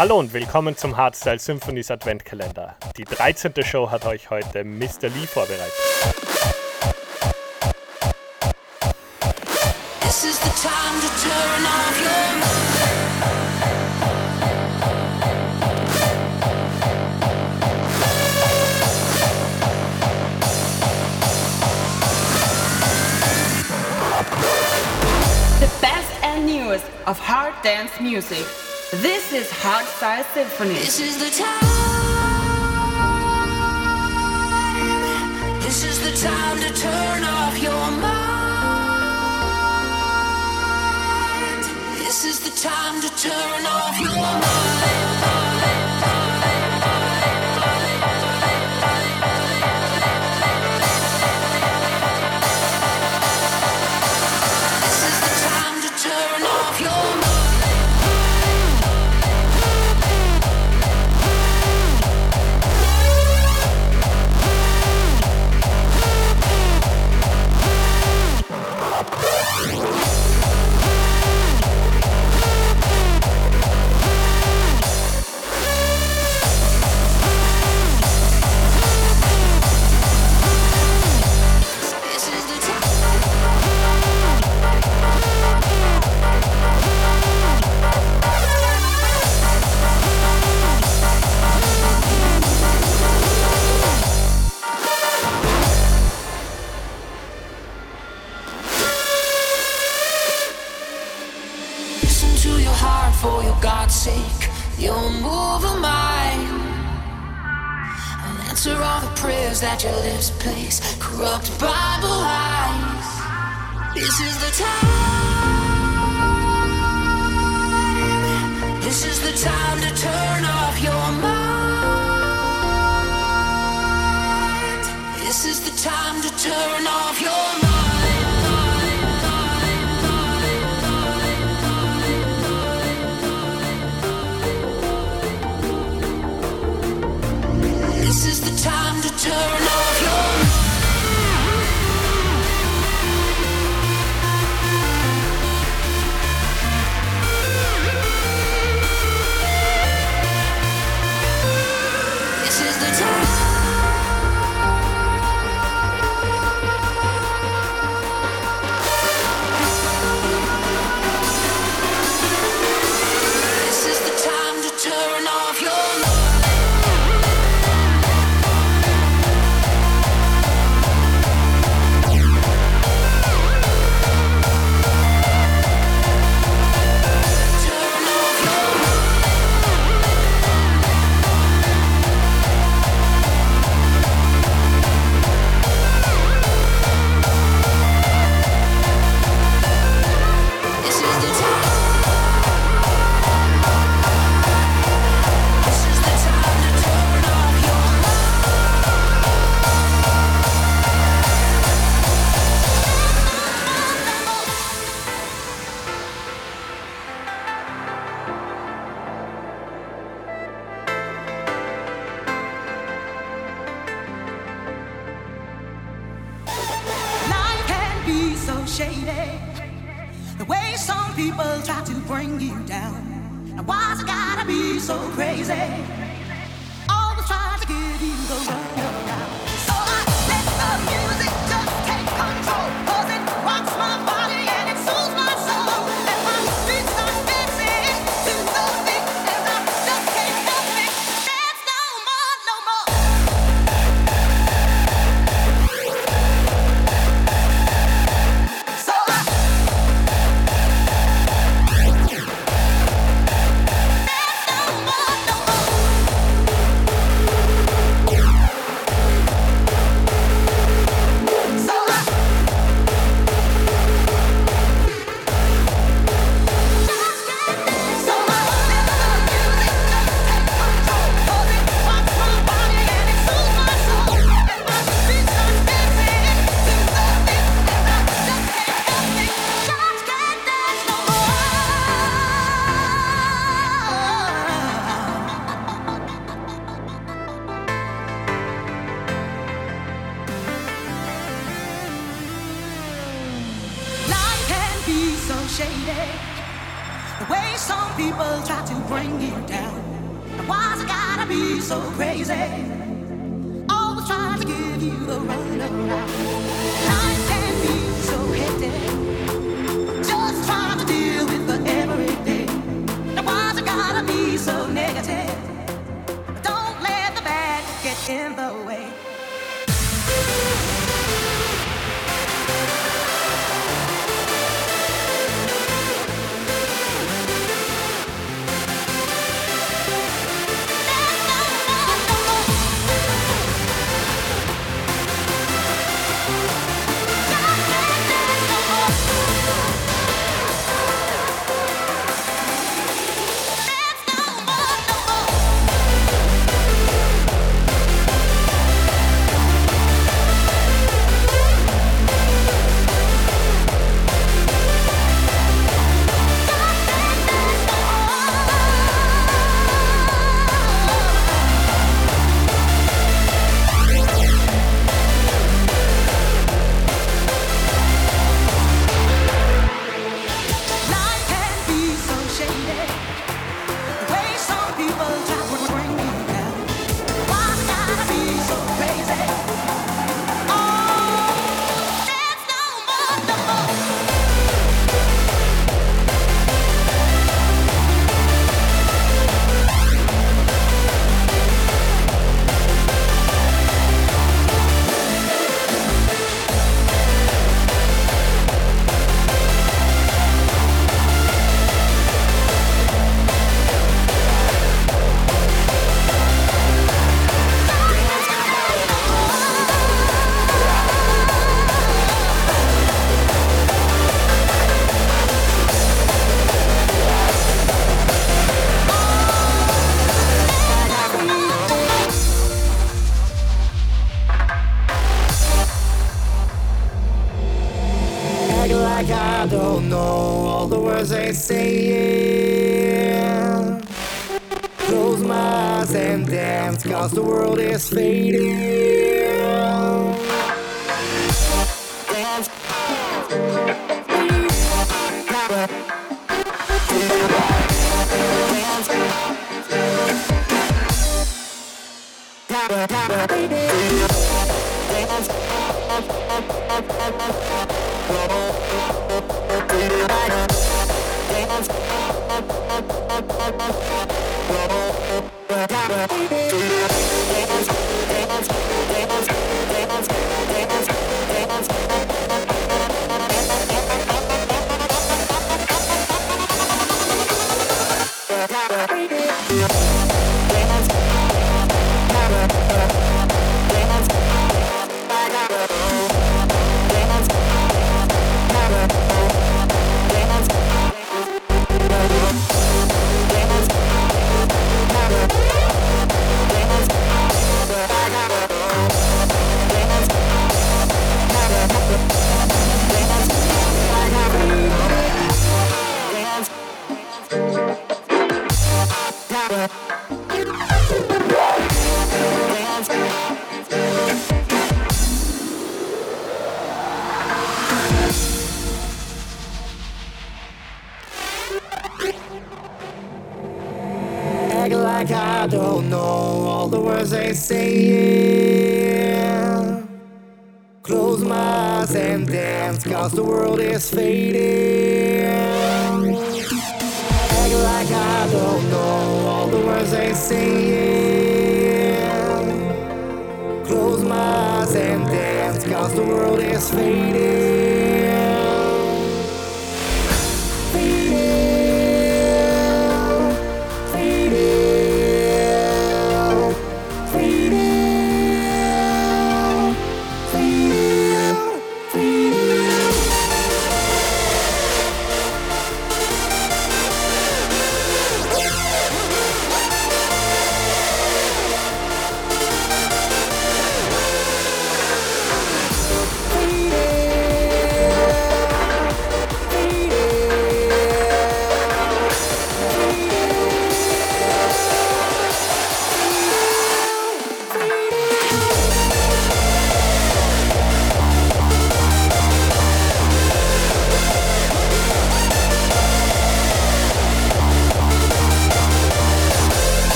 Hallo und willkommen zum Hardstyle Symphonies Adventkalender. Die 13. Show hat euch heute Mr. Lee vorbereitet. This is the time to turn off your The best and newest of hard dance music. This is Hardstyle Symphony. This is the time. This is the time to turn off your mind. This is the time to turn off your mind. Move a mind and answer all the prayers that your lips place. Corrupt Bible lies. This is the time. This is the time to turn to crazy? Always trying to give you the runaround. Baby.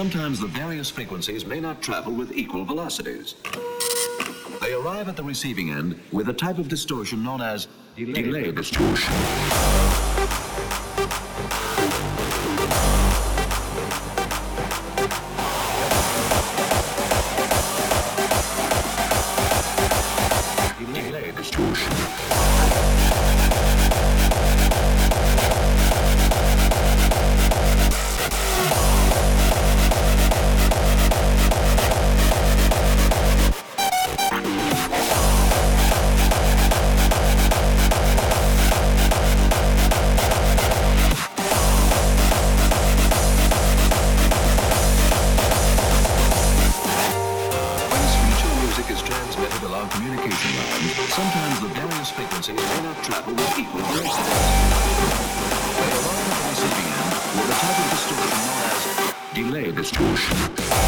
Sometimes the various frequencies may not travel with equal velocities. They arrive at the receiving end with a type of distortion known as delay, delay distortion. Sometimes the various frequencies may not travel with equal at the receiving end with a type of distortion known as delay distortion.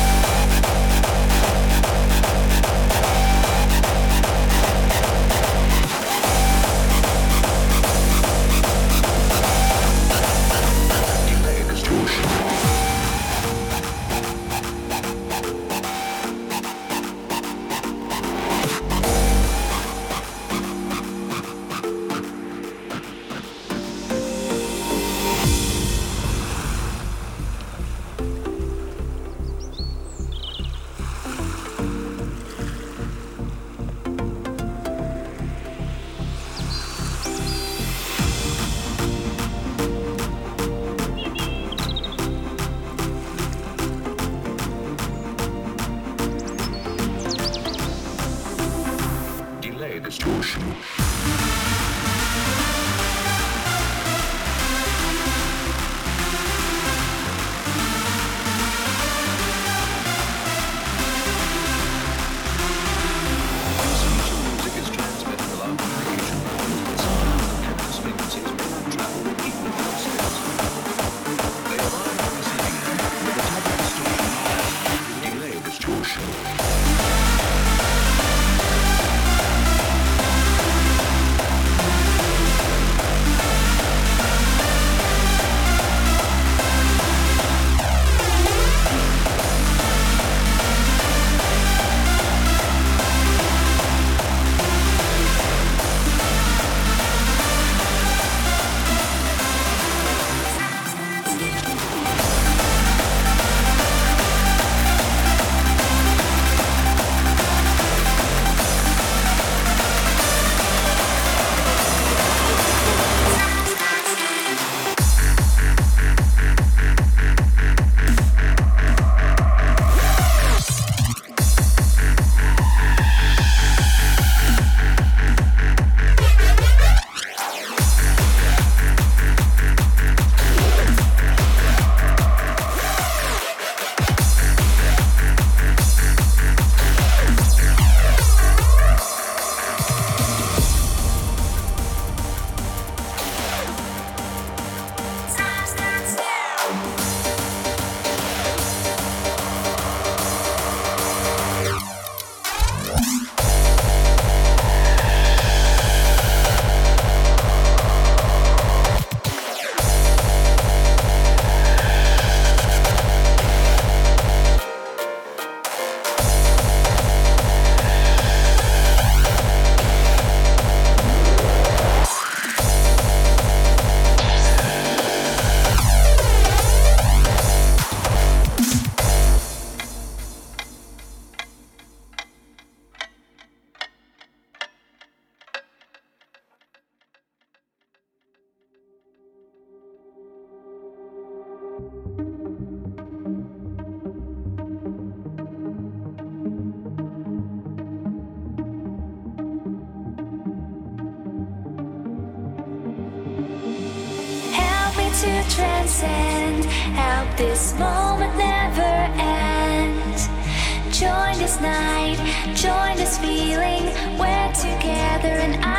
This night, join this feeling. We're together and I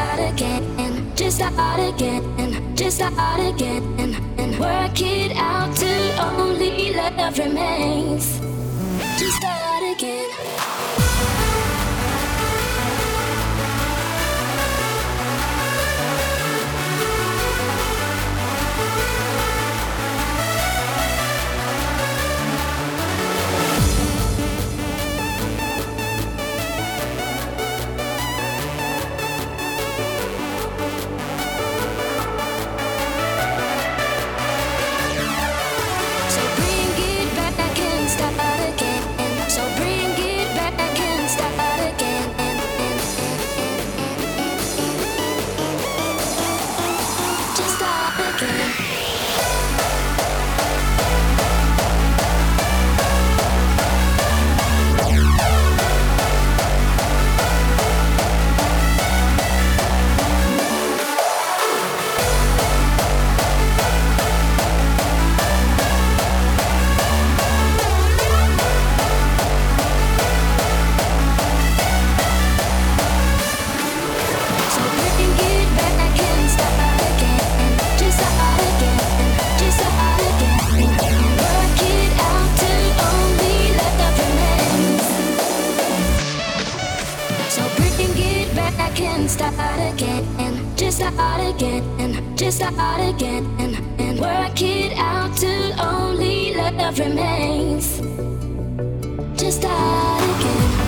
start again. Just start again. Just start again. And work it out till only love remains. Start again. And just start again. And work it out till only love remains. Just start again.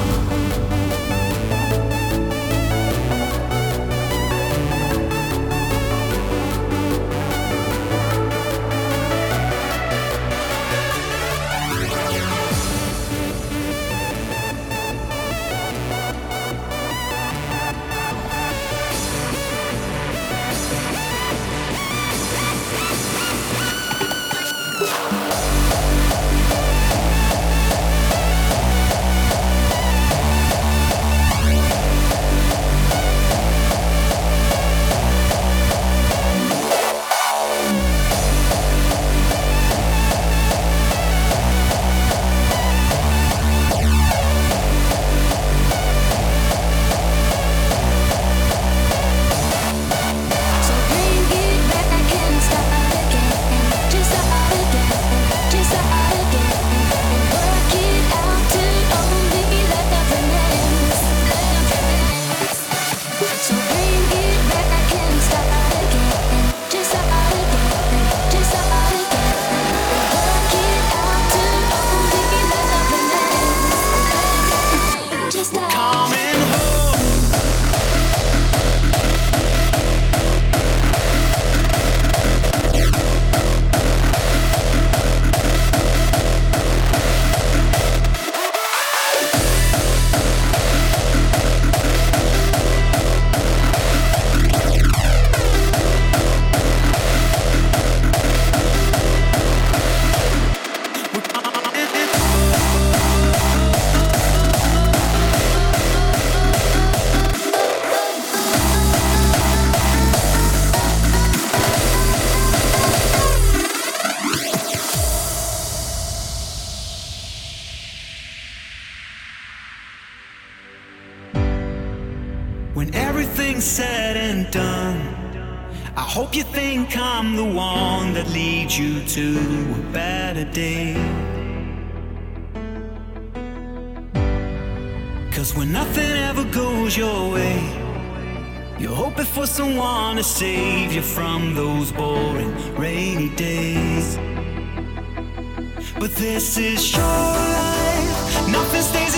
To a better day. Cause when nothing ever goes your way, you're hoping for someone to save you from those boring rainy days. But this is your life, nothing stays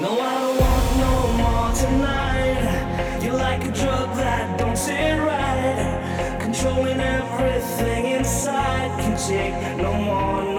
No, I don't want no more tonight. You're like a drug that don't sit right. Controlling everything inside. Can take no more.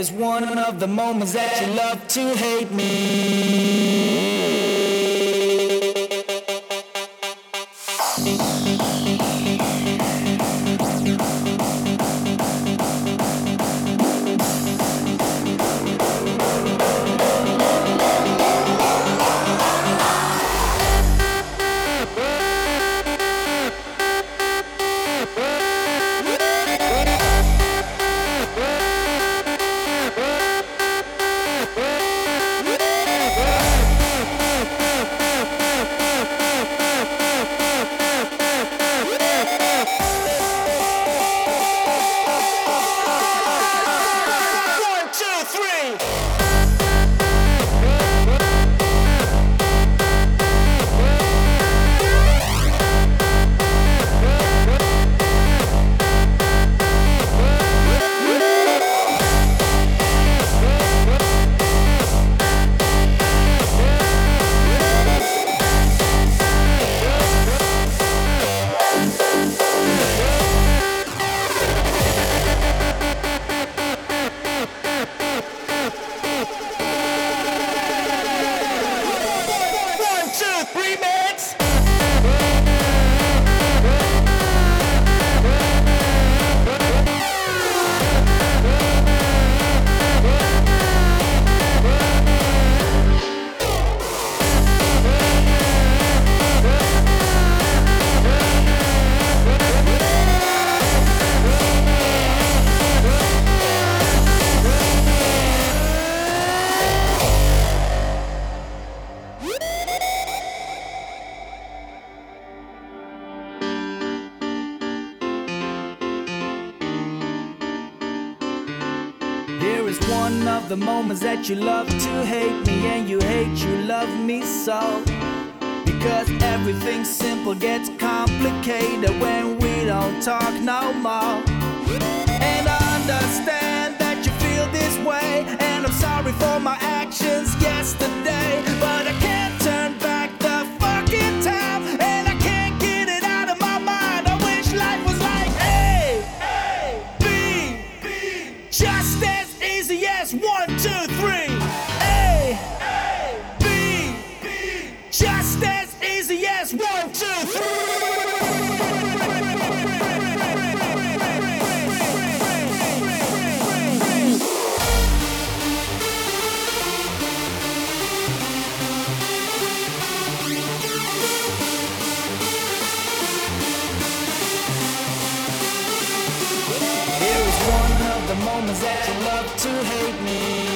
Is one of the moments that you love to hate me. That you love to hate me and you hate you love me so. Because everything simple gets complicated when we don't talk no more. And I understand that you feel this way, and I'm sorry for my actions yesterday, but I can't that you love to hate me.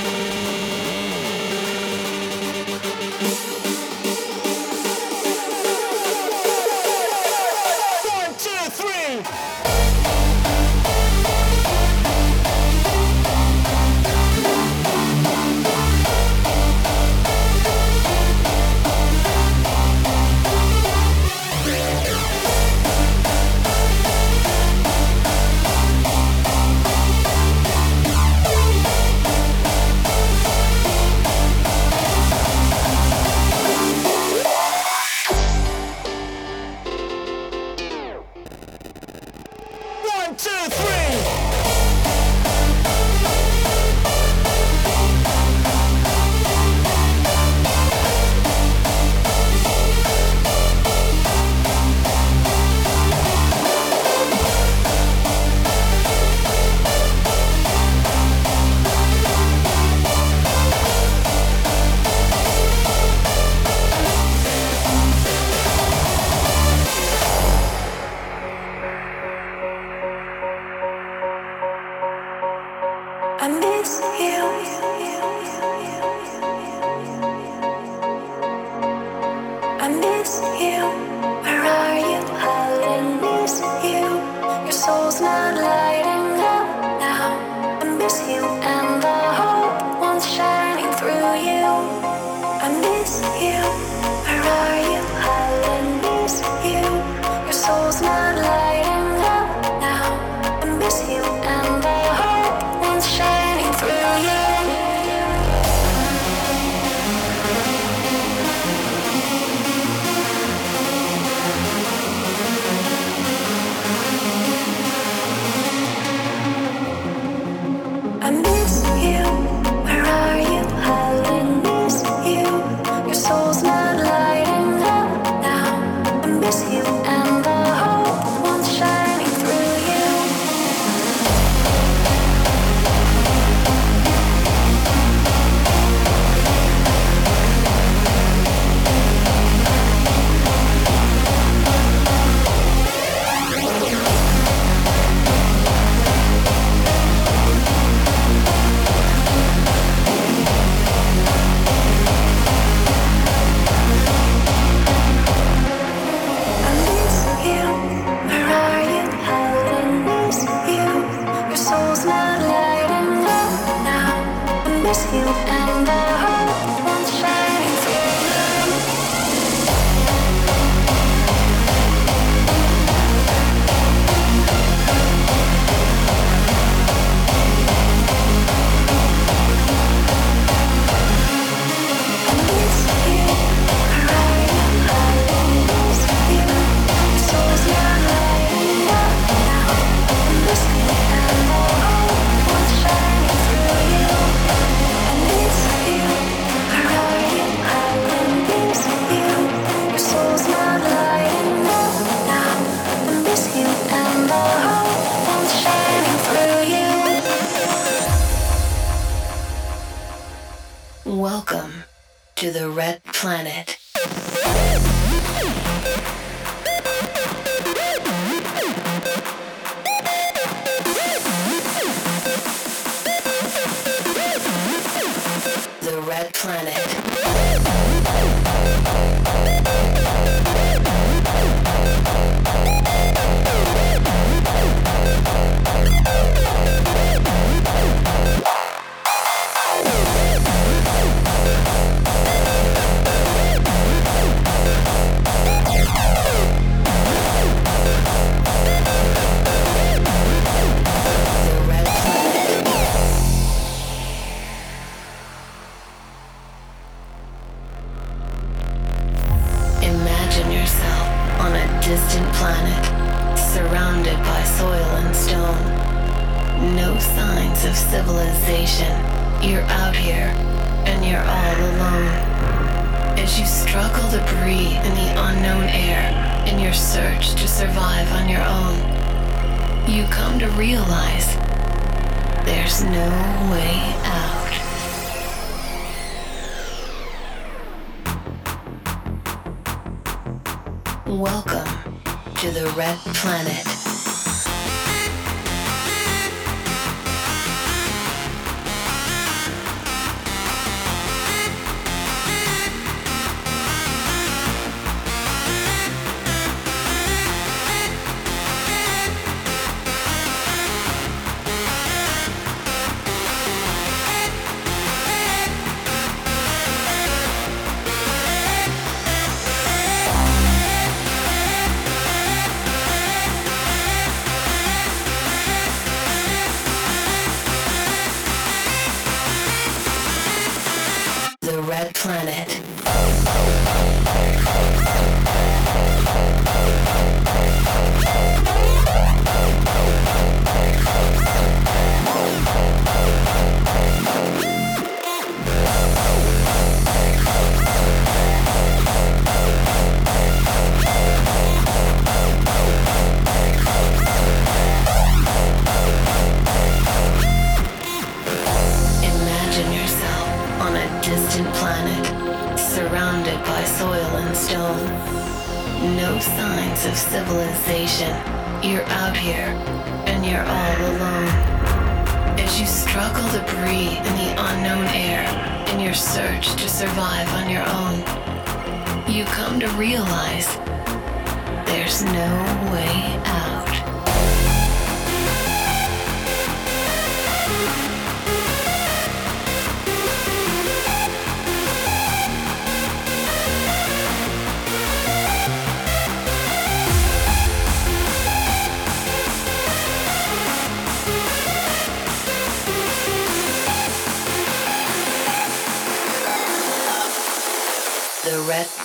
Welcome to the Red Planet.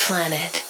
Planet.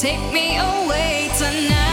Take me away tonight.